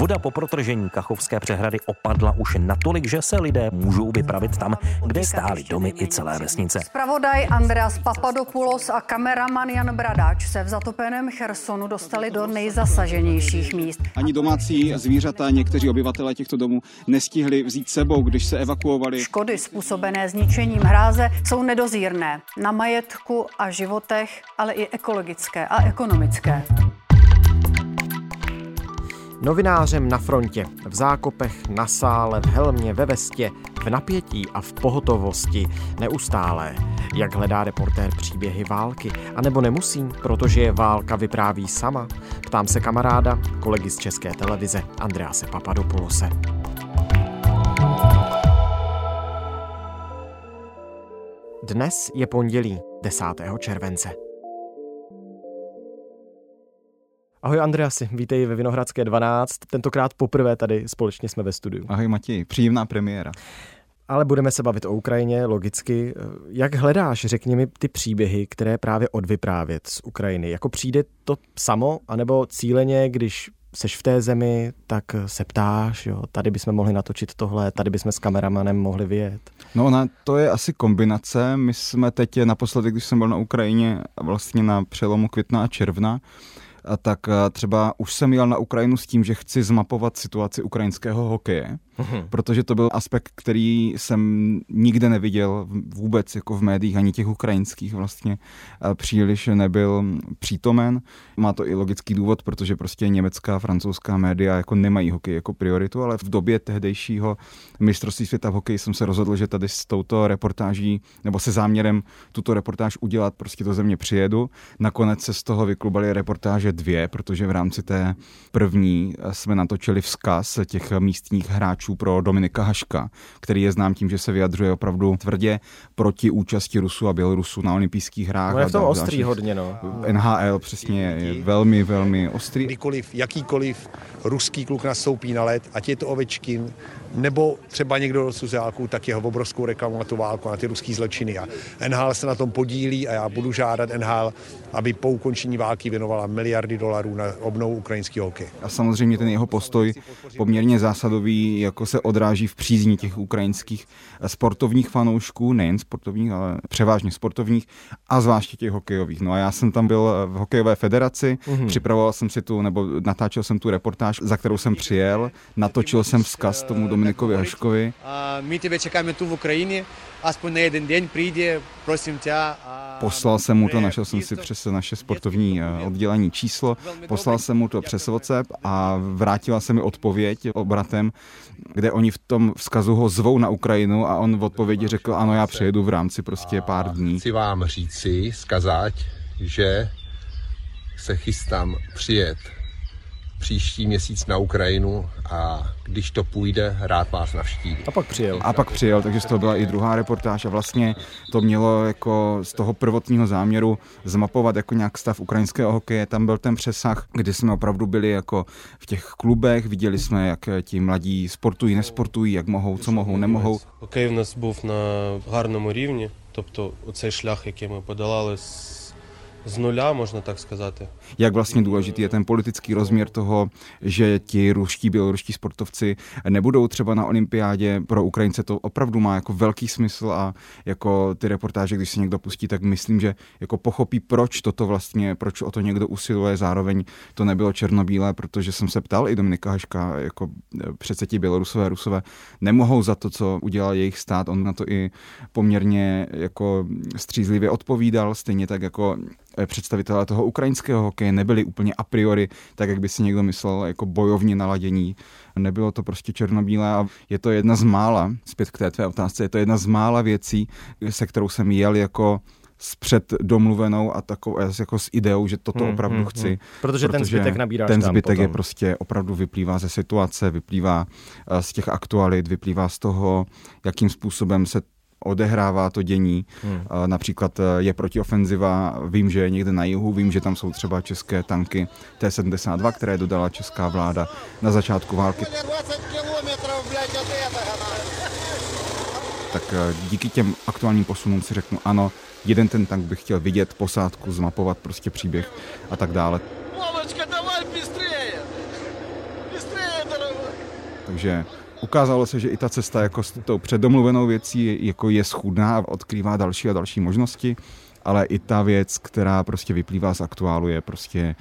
Voda po protržení Kachovské přehrady opadla už natolik, že se lidé můžou vypravit tam, kde stály domy i celé vesnice. Spravodaj Andreas Papadopoulos a kameraman Jan Bradáč se v zatopeném Chersonu dostali do nejzasaženějších míst. Ani domácí zvířata, někteří obyvatelé těchto domů nestihli vzít sebou, když se evakuovali. Škody způsobené zničením hráze jsou nedozírné na majetku a životech, ale i ekologické a ekonomické. Novinářem na frontě, v zákopech, na sále, v helmě, ve vestě, v napětí a v pohotovosti, neustálé. Jak hledá reportér příběhy války, anebo nemusí, protože je válka vypráví sama? Ptám se kamaráda, kolegy z České televize Andrease Papadopoulose. Dnes je pondělí 10. července. Ahoj Andreasi, vítej ve Vinohradské 12. Tentokrát poprvé tady společně jsme ve studiu. Ahoj Matěj, příjemná premiéra. Ale budeme se bavit o Ukrajině, logicky. Jak hledáš, řekni mi, ty příběhy, které právě odvyprávět z Ukrajiny? Jako přijde to samo, anebo cíleně, když seš v té zemi, tak se ptáš, jo, tady bychom mohli natočit tohle, tady bychom s kameramanem mohli vyjet. No ona, to je asi kombinace. My jsme teď naposledy, když jsem byl na Ukrajině, vlastně na přelomu května a června, tak třeba už jsem jel na Ukrajinu s tím, že chci zmapovat situaci ukrajinského hokeje, uhum. protože to byl aspekt, který jsem nikde neviděl vůbec jako v médiích, ani těch ukrajinských vlastně příliš nebyl přítomen. Má to i logický důvod, protože prostě německá, francouzská média jako nemají hokej jako prioritu, ale v době tehdejšího mistrovství světa v hokeji jsem se rozhodl, že tady s touto reportáží nebo se záměrem tuto reportáž udělat prostě do země přijedu. Nakonec se z toho vyklubali reportáže dvě, protože v rámci té první jsme natočili vzkaz těch místních hráčů pro Dominika Haška, který je znám tím, že se vyjadřuje opravdu tvrdě proti účasti Rusů a Bělorusů na olympijských hrách. No je v tom ostrý hodně, no. NHL přesně je velmi, velmi ostrý. Kdykoliv, jakýkoliv ruský kluk nastoupí na led, ať je to Ovečkin, nebo třeba někdo z Suzeáků, tak jeho obrovskou reklamu na tu válku, na ty ruský zločiny. A NHL se na tom podílí a já budu žádat NHL, aby po ukončení války věnovala miliardy dolarů na obnovu ukrajinského hokeje. A samozřejmě ten jeho postoj poměrně zásadový, jako se odráží v přízní těch ukrajinských sportovních fanoušků, nejen sportovních, ale převážně sportovních a zvláště těch hokejových. No a já jsem tam byl v hokejové federaci, mm-hmm. připravoval jsem si tu, nebo natáčel jsem tu reportáž, za kterou jsem přijel, natočil jsem vzkaz tomu Dominikovi Haškovi. My tebe čekáme tu v Ukrajině, aspoň na jeden den přijde, prosím tě. Poslal jsem mu to, našel jsem si přes naše sportovní eh, oddělení číslo, poslal jsem mu to přes WhatsApp a vrátila se mi odpověď obratem, kde oni v tom vzkazu ho zvou na Ukrajinu a on v odpovědi řekl, ano, já přijedu v rámci prostě pár dní. Chci vám říci, skazať, že se chystám přijet příští měsíc na Ukrajinu a když to půjde, rád vás navštívím. A pak přijel. A pak přijel, takže z toho byla i druhá reportáž a vlastně to mělo jako z toho prvotního záměru zmapovat jako nějak stav ukrajinského hokeje. Tam byl ten přesah, kdy jsme opravdu byli jako v těch klubech, viděli jsme, jak ti mladí sportují, nesportují, jak mohou, co mohou, nemohou. Hokej у нас був на гарному рівні, тобто оцей шлях, який ми подолали z nula, možná tak сказати. Jak vlastně důležitý je ten politický rozměr toho, že ti ruští, běloruští sportovci nebudou třeba na olympiádě. Pro Ukrajince to opravdu má jako velký smysl a jako ty reportáže, když se někdo pustí, tak myslím, že jako pochopí, proč toto vlastně, proč o to někdo usiluje. Zároveň to nebylo černobílé, protože jsem se ptal i Dominika Haška, jako přece ti Bělorusové, Rusové nemohou za to, co udělal jejich stát. On na to i poměrně jako střízlivě odpovídal, stejně tak jako Eh, představitelé toho ukrajinského hokeje nebyli úplně a priori, tak jak by si někdo myslel, jako bojovně naladění. Nebylo to prostě černobílé a je to jedna z mála, zpět k té tvé otázce, je to jedna z mála věcí, se kterou jsem jel jako spřed domluvenou a takovou jako s ideou, že toto hmm, opravdu hmm, chci. Hmm. Protože, protože ten zbytek nabíráš Ten zbytek tam je prostě opravdu vyplývá ze situace, vyplývá eh, z těch aktualit, vyplývá z toho, jakým způsobem se odehrává to dění. Hmm. Například e, je protiofenziva, vím, že je někde na jihu, vím, že tam jsou třeba české tanky T-72, které dodala česká vláda na začátku války. tak eh, díky těm aktuálním posunům si řeknu, ano, jeden ten tank bych chtěl vidět, posádku, zmapovat prostě příběh a tak dále. Мамочка, давай быстрее! Быстрее, дорогой! Takže ukázalo se, že i ta cesta jako s tou předomluvenou věcí jako je schůdná a odkrývá další a další možnosti, ale i ta věc, která prostě vyplývá z aktuálu, je prostě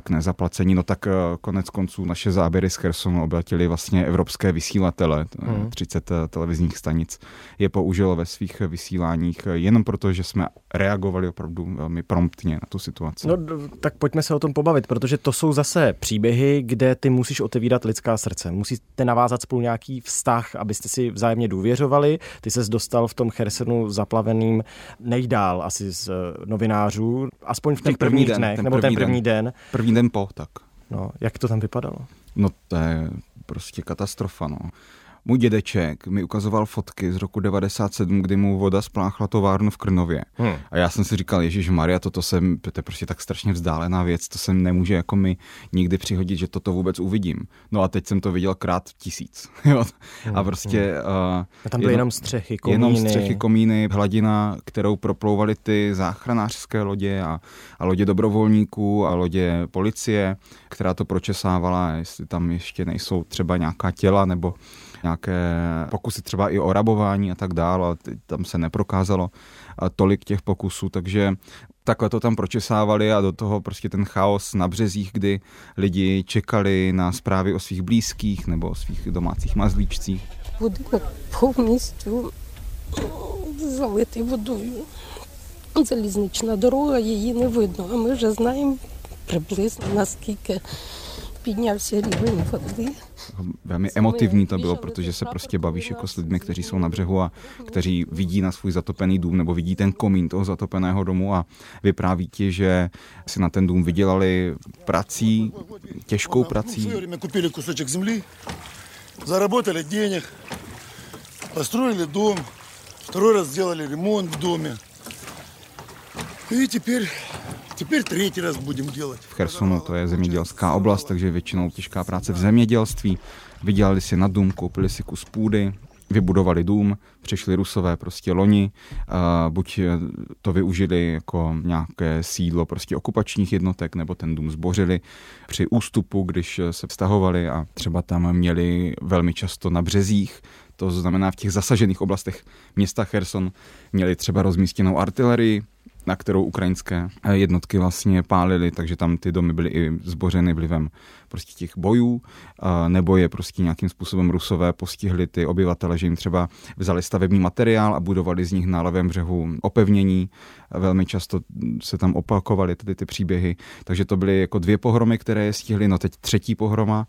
k nezaplacení. No tak eh, konec konců naše záběry z Chersonu obratili vlastně evropské vysílatele, hmm. 30 eh, televizních stanic je použilo ve svých vysíláních jenom proto, že jsme reagovali opravdu velmi promptně na tu situaci. No tak pojďme se o tom pobavit, protože to jsou zase příběhy, kde ty musíš otevírat lidská srdce. Musíte navázat spolu nějaký vztah, abyste si vzájemně důvěřovali. Ty ses dostal v tom Chersonu zaplaveným nejdál asi z novinářů, aspoň v těch prvních den, dnech, ten nebo ten první den. den První den po, tak. No, jak to tam vypadalo? No to je prostě katastrofa, no. Můj dědeček mi ukazoval fotky z roku 97, kdy mu voda spláchla továrnu v Krnově. Hmm. A já jsem si říkal, Ježíš Maria, toto jsem, to je prostě tak strašně vzdálená věc, to se nemůže jako mi nikdy přihodit, že toto vůbec uvidím. No a teď jsem to viděl krát tisíc. Jo? Hmm. A prostě... Hmm. Uh, a tam byly jenom, jenom střechy, komíny. Jenom střechy, komíny, hladina, kterou proplouvaly ty záchranářské lodě a, a lodě dobrovolníků a lodě policie, která to pročesávala, jestli tam ještě nejsou třeba nějaká těla nebo nějaké pokusy třeba i o rabování a tak dále, ale tam se neprokázalo tolik těch pokusů, takže takhle to tam pročesávali a do toho prostě ten chaos na březích, kdy lidi čekali na zprávy o svých blízkých nebo o svých domácích mazlíčcích. Будинок повністю залитий водою. Залізнична дорога, її не видно, а ми вже знаємо приблизно наскільки піднявся рівень води. Velmi emotivní to bylo, protože se prostě bavíš jako s lidmi, kteří jsou na břehu a kteří vidí na svůj zatopený dům nebo vidí ten komín toho zatopeného domu a vypráví ti, že si na ten dům vydělali prací, těžkou prací. Kupili kusочек земли, заработали денег, построили дом, второй раз сделали ремонт в доме. И теперь v Chersonu to je zemědělská oblast, takže většinou těžká práce v zemědělství. Vydělali si na dům, koupili si kus půdy, vybudovali dům, přišli rusové prostě loni, uh, buď to využili jako nějaké sídlo prostě okupačních jednotek, nebo ten dům zbořili při ústupu, když se vztahovali a třeba tam měli velmi často na březích, to znamená v těch zasažených oblastech města Kherson, měli třeba rozmístěnou artilerii, na kterou ukrajinské jednotky vlastně pálily, takže tam ty domy byly i zbořeny vlivem prostě těch bojů, nebo je prostě nějakým způsobem rusové postihli ty obyvatele, že jim třeba vzali stavební materiál a budovali z nich na levém břehu opevnění. Velmi často se tam opakovaly tedy ty příběhy, takže to byly jako dvě pohromy, které je stihly, no teď třetí pohroma,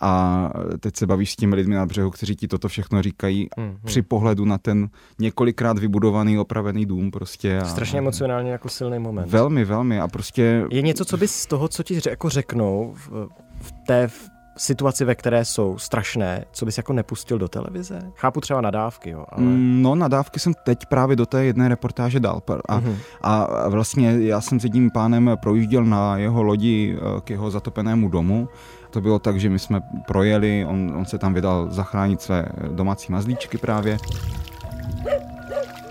a teď se bavíš s těmi lidmi na břehu, kteří ti toto všechno říkají hmm, hmm. při pohledu na ten několikrát vybudovaný, opravený dům prostě. A, Strašně emocionálně jako silný moment. Velmi, velmi a prostě... Je něco, co bys z toho, co ti jako řeknou v, v té situaci, ve které jsou strašné, co bys jako nepustil do televize? Chápu třeba nadávky, jo, ale... Mm, no, nadávky jsem teď právě do té jedné reportáže dal. A, mm-hmm. a vlastně já jsem s jedním pánem projížděl na jeho lodi eh, k jeho zatopenému domu to bylo tak, že my jsme projeli, on, on se tam vydal zachránit své domácí mazlíčky právě.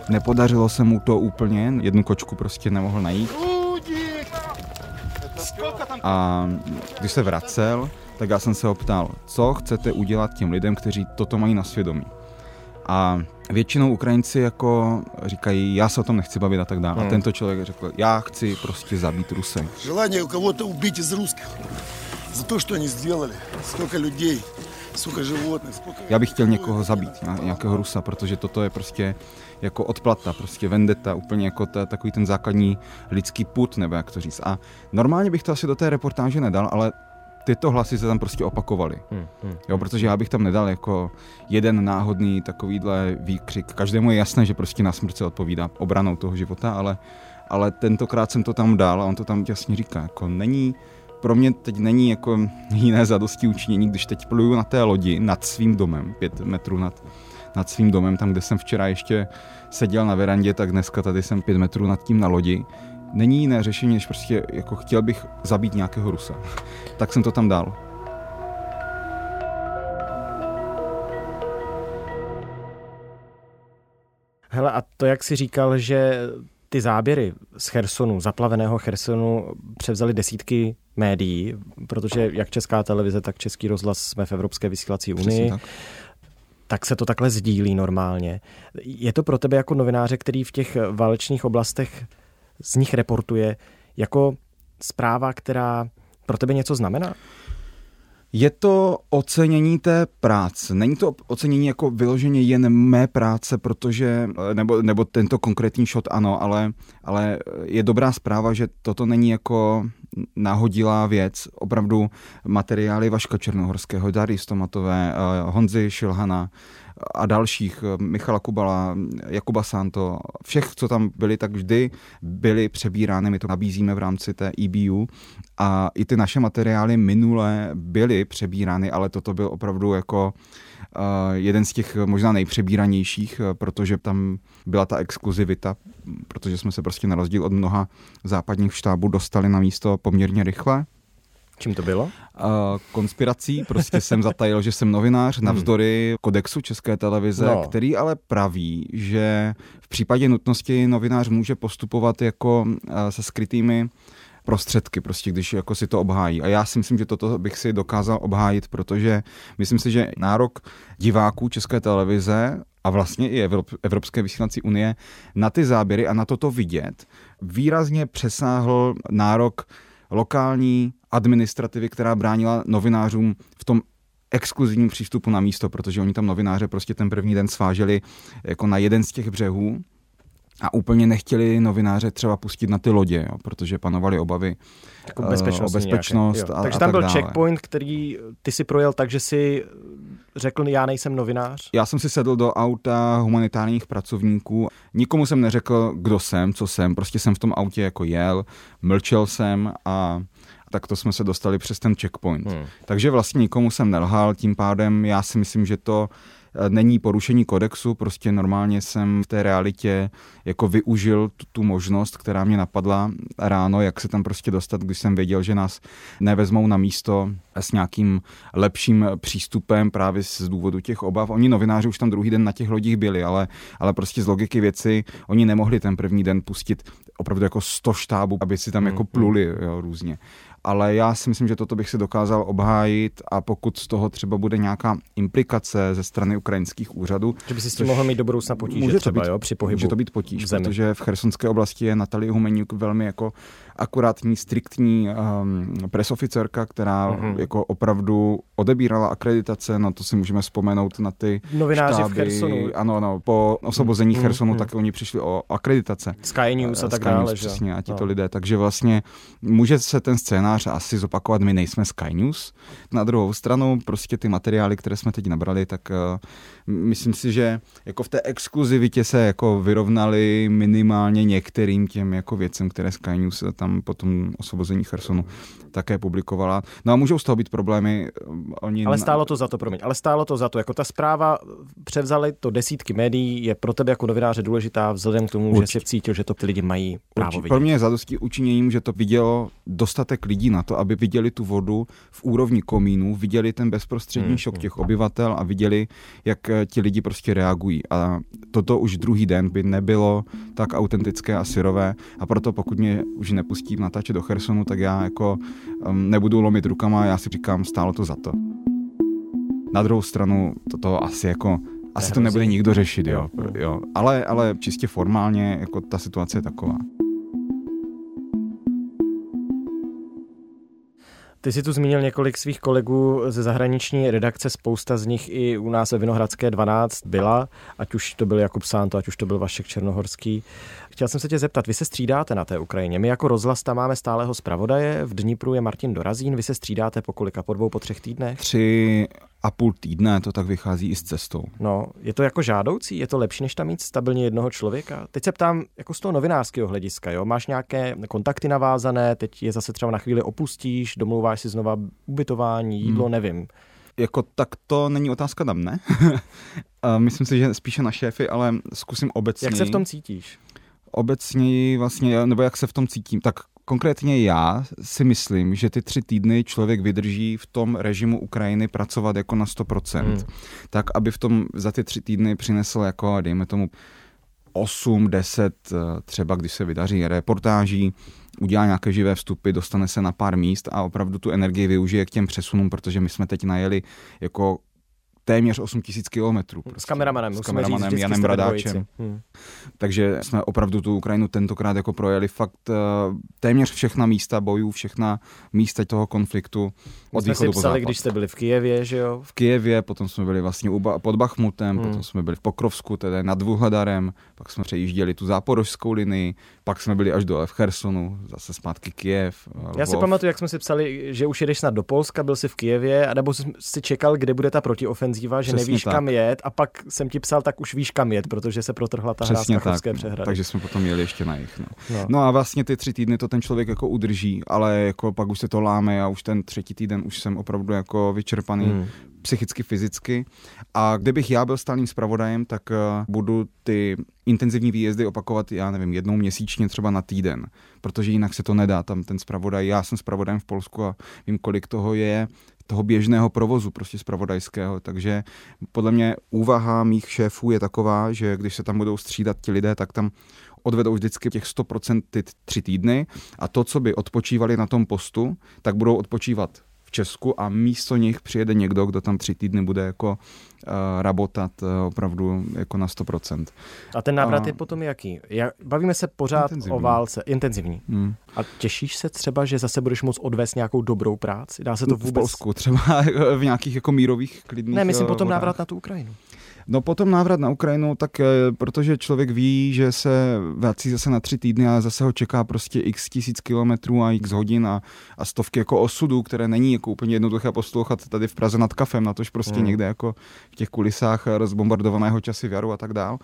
Nepodařilo se mu to úplně, jednu kočku prostě nemohl najít. A když se vracel, tak já jsem se ho ptal, co chcete udělat těm lidem, kteří toto mají na svědomí. A většinou Ukrajinci jako říkají, já se o tom nechci bavit a tak dále. Hmm. A tento člověk řekl, já chci prostě zabít Rusy. Želání u koho to ubít z Ruska za to, co oni сделали. Сколько lidí, сколько животных. Сколько... Já bych chtěl někoho zabít, nějakého Rusa, protože toto je prostě jako odplata, prostě vendeta, úplně jako ta, takový ten základní lidský put, nebo jak to říct. A normálně bych to asi do té reportáže nedal, ale tyto hlasy se tam prostě opakovaly. Hmm, hmm. Jo, protože já bych tam nedal jako jeden náhodný takovýhle výkřik. Každému je jasné, že prostě na smrt se odpovídá obranou toho života, ale, ale tentokrát jsem to tam dal a on to tam jasně říká. Jako není, pro mě teď není jako jiné zadosti učinění, když teď pluju na té lodi nad svým domem, pět metrů nad, nad svým domem, tam, kde jsem včera ještě seděl na verandě, tak dneska tady jsem pět metrů nad tím na lodi. Není jiné řešení, než prostě jako chtěl bych zabít nějakého Rusa. tak jsem to tam dal. Hele, a to, jak si říkal, že ty záběry z Chersonu, zaplaveného Chersonu, převzali desítky médií, protože jak Česká televize, tak Český rozhlas jsme v Evropské vysílací unii. Tak. tak se to takhle sdílí normálně. Je to pro tebe jako novináře, který v těch válečných oblastech z nich reportuje, jako zpráva, která pro tebe něco znamená? Je to ocenění té práce. Není to ocenění jako vyloženě jen mé práce, protože, nebo, nebo tento konkrétní shot ano, ale, ale je dobrá zpráva, že toto není jako nahodilá věc. Opravdu materiály Vaška Černohorského, Dary Stomatové, eh, Honzy Šilhana, a dalších, eh, Michala Kubala, Jakuba Santo, všech, co tam byli, tak vždy byly přebírány, my to nabízíme v rámci té EBU a i ty naše materiály minule byly přebírány, ale toto byl opravdu jako uh, jeden z těch možná nejpřebíranějších, uh, protože tam byla ta exkluzivita, protože jsme se prostě na rozdíl od mnoha západních štábů dostali na místo poměrně rychle. Čím to bylo? Uh, konspirací, prostě jsem zatajil, že jsem novinář hmm. navzdory kodexu České televize, no. který ale praví, že v případě nutnosti novinář může postupovat jako uh, se skrytými prostředky, prostě když jako si to obhájí. A já si myslím, že toto bych si dokázal obhájit, protože myslím si, že nárok diváků České televize a vlastně i Evropské vysílací unie na ty záběry a na toto vidět výrazně přesáhl nárok lokální administrativy, která bránila novinářům v tom exkluzivním přístupu na místo, protože oni tam novináře prostě ten první den sváželi jako na jeden z těch břehů a úplně nechtěli novináře třeba pustit na ty lodě, jo, protože panovaly obavy jako bezpečnost, o bezpečnost a, Takže tam a byl dále. checkpoint, který ty si projel tak, že si řekl, já nejsem novinář? Já jsem si sedl do auta humanitárních pracovníků. Nikomu jsem neřekl, kdo jsem, co jsem. Prostě jsem v tom autě jako jel, mlčel jsem a tak to jsme se dostali přes ten checkpoint. Hmm. Takže vlastně nikomu jsem nelhal, tím pádem já si myslím, že to Eh, není porušení kodexu, prostě normálně jsem v té realitě jako využil tu, tu možnost, která mě napadla ráno, jak se tam prostě dostat, když jsem věděl, že nás nevezmou na místo s nějakým lepším přístupem právě z důvodu těch obav. Oni novináři už tam druhý den na těch lodích byli, ale, ale prostě z logiky věci oni nemohli ten první den pustit opravdu jako 100 štábů, aby si tam hmm, jako hmm. pluli jo, různě ale já si myslím, že toto bych si dokázal obhájit a pokud z toho třeba bude nějaká implikace ze strany ukrajinských úřadů. Že by si s tím mohl mít do budoucna potíže může třeba, být, jo, při pohybu Může to být potíž, v protože v chersonské oblasti je Natalie Humeniuk velmi jako akurátní, striktní um, presoficerka, která mm-hmm. jako opravdu odebírala akreditace, no to si můžeme vzpomenout na ty Novináři štáby. v Chersonu. Ano, ano, po osvobození mm-hmm. Chersonu mm-hmm. tak oni přišli o akreditace. Sky News a tak Sky dále. News, přesně, a tito no. lidé. Takže vlastně může se ten scénář asi zopakovat, my nejsme Sky News. Na druhou stranu prostě ty materiály, které jsme teď nabrali, tak uh, myslím si, že jako v té exkluzivitě se jako vyrovnali minimálně některým těm jako věcem, které Sky News tam po tom osvobození Chersonu také publikovala. No a můžou z toho být problémy. Oni... Ale stálo to za to, promiň, ale stálo to za to. Jako ta zpráva převzali to desítky médií, je pro tebe jako novináře důležitá vzhledem k tomu, Určitě. že jsi cítil, že to ty lidi mají právo Určitě. vidět. Pro mě je zadostí učiněním, že to vidělo dostatek lidí na to, aby viděli tu vodu v úrovni komínu, viděli ten bezprostřední hmm. šok těch obyvatel a viděli, jak eh, ti lidi prostě reagují. A toto už druhý den by nebylo tak autentické a syrové a proto pokud mě už nepustí natáčet do Chersonu, tak já jako um, nebudu lomit rukama, já si říkám, stálo to za to. Na druhou stranu toto asi jako asi to nebude nikdo řešit, jo. jo. Ale, ale čistě formálně jako ta situace je taková. Ty jsi tu zmínil několik svých kolegů ze zahraniční redakce, spousta z nich i u nás ve Vinohradské 12 byla, ať už to byl Jakub Sánto, ať už to byl Vašek Černohorský. Chtěl jsem se tě zeptat, vy se střídáte na té Ukrajině. My jako rozhlas tam máme stálého zpravodaje, v Dnipru je Martin Dorazín, vy se střídáte po kolika, po dvou, po třech týdnech? Tři a půl týdne, to tak vychází i s cestou. No, je to jako žádoucí? Je to lepší, než tam mít stabilně jednoho člověka? Teď se ptám jako z toho novinářského hlediska, jo? Máš nějaké kontakty navázané, teď je zase třeba na chvíli opustíš, domlouváš si znova ubytování, jídlo, hmm. nevím. Jako tak to není otázka na mne. Myslím si, že spíše na šéfy, ale zkusím obecně. Jak se v tom cítíš? Obecně vlastně, nebo jak se v tom cítím, tak konkrétně já si myslím, že ty tři týdny člověk vydrží v tom režimu Ukrajiny pracovat jako na 100%. Hmm. Tak, aby v tom za ty tři týdny přinesl jako, dejme tomu, 8, 10, eh, třeba když se vydaří reportáží, udělá nějaké živé vstupy, dostane se na pár míst a opravdu tu energii využije k těm přesunům, protože my jsme teď najeli jako téměř 8 tisíc kilometrů. Prostě. S kameramanem, s kameramanem říct, Janem Bradáčem. Hmm. Takže jsme opravdu tu Ukrajinu tentokrát jako projeli fakt uh, téměř všechna místa bojů, všechna místa toho konfliktu od jsme východu si psali, když jste byli v Kijevě, že jo? V Kijevě, potom jsme byli vlastně pod Bachmutem, hmm. potom jsme byli v Pokrovsku, tedy nad Vuhladarem, pak jsme přejížděli tu záporožskou linii, pak jsme byli až dole v Chersonu, zase zpátky Kijev. Já Lvov. si pamatuju, jak jsme si psali, že už jedeš snad do Polska, byl jsi v Kijevě, nebo si čekal, kde bude ta protiofenzíva, že Přesně nevíš tak. kam jet a pak jsem ti psal, tak už víš kam jet, protože se protrhla ta Přesně hra z tak. přehrady. Takže jsme potom jeli ještě na jich. No. No. no. a vlastně ty tři týdny to ten člověk jako udrží, ale jako pak už se to láme a už ten třetí týden už jsem opravdu jako vyčerpaný. Hmm psychicky, fyzicky. A kdybych já byl stálým zpravodajem, tak uh, budu ty intenzivní výjezdy opakovat, já nevím, jednou měsíčně třeba na týden, protože jinak se to nedá. Tam ten zpravodaj, já jsem zpravodajem v Polsku a vím, kolik toho je toho běžného provozu prostě zpravodajského, takže podle mě úvaha mých šéfů je taková, že když se tam budou střídat ti lidé, tak tam odvedou vždycky těch 100% ty tři týdny. A to, co by odpočívali na tom postu, tak budou odpočívat Česku a místo nich přijede někdo, kdo tam tři týdny bude jako uh, rabotat uh, opravdu jako na 100%. A ten návrat a... je potom jaký? Já, bavíme se pořád intenzivní. o válce. Intenzivní. Hmm. A těšíš se třeba, že zase budeš moct odvést nějakou dobrou práci? Dá se to vůbec? V Polsku třeba v nějakých jako mírových klidných Ne, myslím potom vodách. návrat na tu Ukrajinu. No potom návrat na Ukrajinu, tak eh, protože člověk ví, že se vrací zase na tři týdny a zase ho čeká prostě x tisíc kilometrů a x hodin a, a stovky jako osudů, které není jako úplně jednoduché poslouchat tady v Praze nad kafem, na tož prostě mm. někde jako v těch kulisách rozbombardovaného časy v jaru a tak dál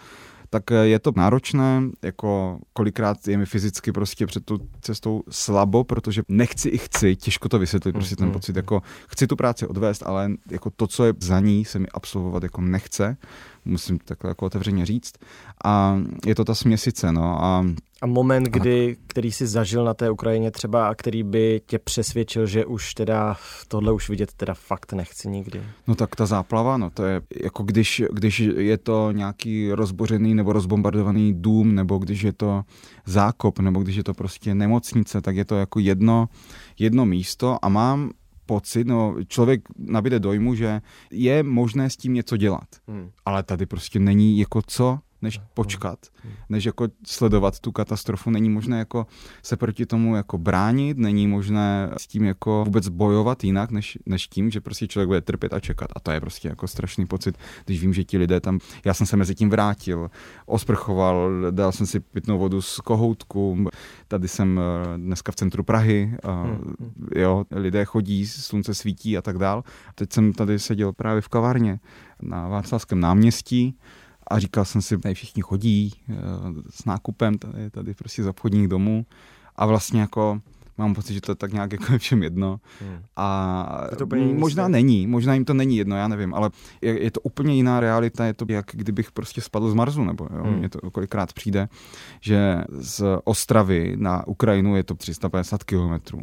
tak eh, je to náročné, jako kolikrát je mi fyzicky prostě před tou cestou slabo, protože nechci i chci, těžko to vysvětlit, prostě ten mm-hmm. pocit, jako chci tu práci odvést, ale jako to, co je za ní, se mi absolvovat jako nechce musím takhle jako otevřeně říct. A je to ta směsice, no. A, a moment, kdy, který jsi zažil na té Ukrajině třeba a který by tě přesvědčil, že už teda tohle už vidět teda fakt nechci nikdy. No tak ta záplava, no to je jako když, když je to nějaký rozbořený nebo rozbombardovaný dům, nebo když je to zákop, nebo když je to prostě nemocnice, tak je to jako jedno, jedno místo a mám pocit, no člověk nabíde dojmu, že je možné s tím něco dělat. Hmm. Ale tady prostě není jako co než počkat, než jako sledovat tu katastrofu. Není možné jako se proti tomu jako bránit, není možné s tím jako vůbec bojovat jinak, než, než tím, že prostě člověk bude trpět a čekat. A to je prostě jako strašný pocit, když vím, že ti lidé tam, já jsem se mezi tím vrátil, osprchoval, dal jsem si pitnou vodu z kohoutku, tady jsem eh, dneska v centru Prahy, a, hmm. jo, lidé chodí, slunce svítí a tak dál. Teď jsem tady seděl právě v kavárně na Václavském náměstí, a říkal jsem si, tady všichni chodí eh, s nákupem, tady, tady prostě z obchodních domů a vlastně jako mám pocit, že to je tak nějak jako všem jedno. Hmm. A to možná svět. není, možná jim to není jedno, já nevím, ale je, je to úplně jiná realita, je to jak kdybych prostě spadl z Marsu, nebo jo, hmm. mně to kolikrát přijde, že z Ostravy na Ukrajinu je to 350 kilometrů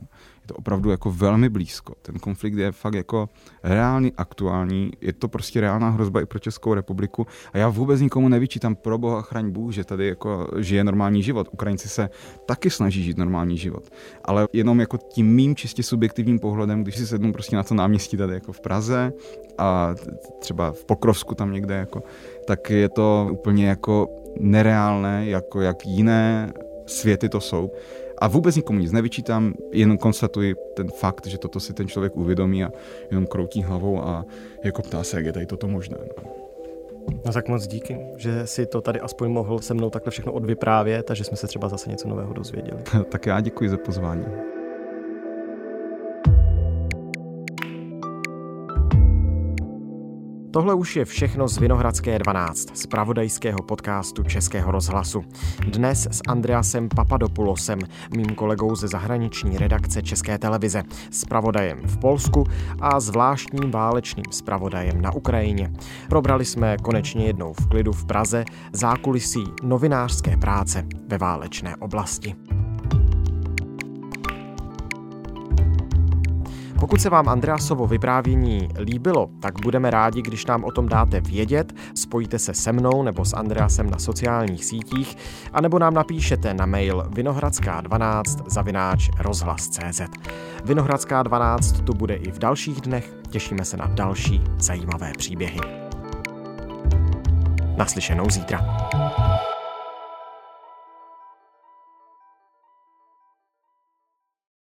to opravdu jako velmi blízko. Ten konflikt je fakt jako reálný, aktuální, je to prostě reálná hrozba i pro Českou republiku a já vůbec nikomu nevyčítám pro boha chraň Bůh, že tady jako žije normální život. Ukrajinci se taky snaží žít normální život, ale jenom jako tím mým čistě subjektivním pohledem, když si sednu prostě na to náměstí tady jako v Praze a třeba v Pokrovsku tam někde jako, tak je to úplně jako nereálné, jako jak jiné světy to jsou. A vůbec nikomu nic nevyčítám, jenom konstatuji ten fakt, že toto si ten člověk uvědomí a jenom kroutí hlavou a jako ptá se, jak je tady toto možné. No. No tak moc díky, že si to tady aspoň mohl se mnou takhle všechno odvyprávět a že jsme se třeba zase něco nového dozvěděli. tak já děkuji za pozvání. Tohle už je všechno z Vinohradské 12, z pravodajského podcastu Českého rozhlasu. Dnes s Andreasem Papadopoulosem, mým kolegou ze zahraniční redakce České televize, s pravodajem v Polsku a zvláštním válečným zpravodajem na Ukrajině. Probrali jsme konečně jednou v klidu v Praze zákulisí novinářské práce ve válečné oblasti. Pokud se vám Andreasovo vyprávění líbilo, tak budeme rádi, když nám o tom dáte vědět, spojíte se se mnou nebo s Andreasem na sociálních sítích, anebo nám napíšete na mail vinohradská12 zavináč rozhlas.cz. Vinohradská 12 tu bude i v dalších dnech, těšíme se na další zajímavé příběhy. Naslyšenou zítra.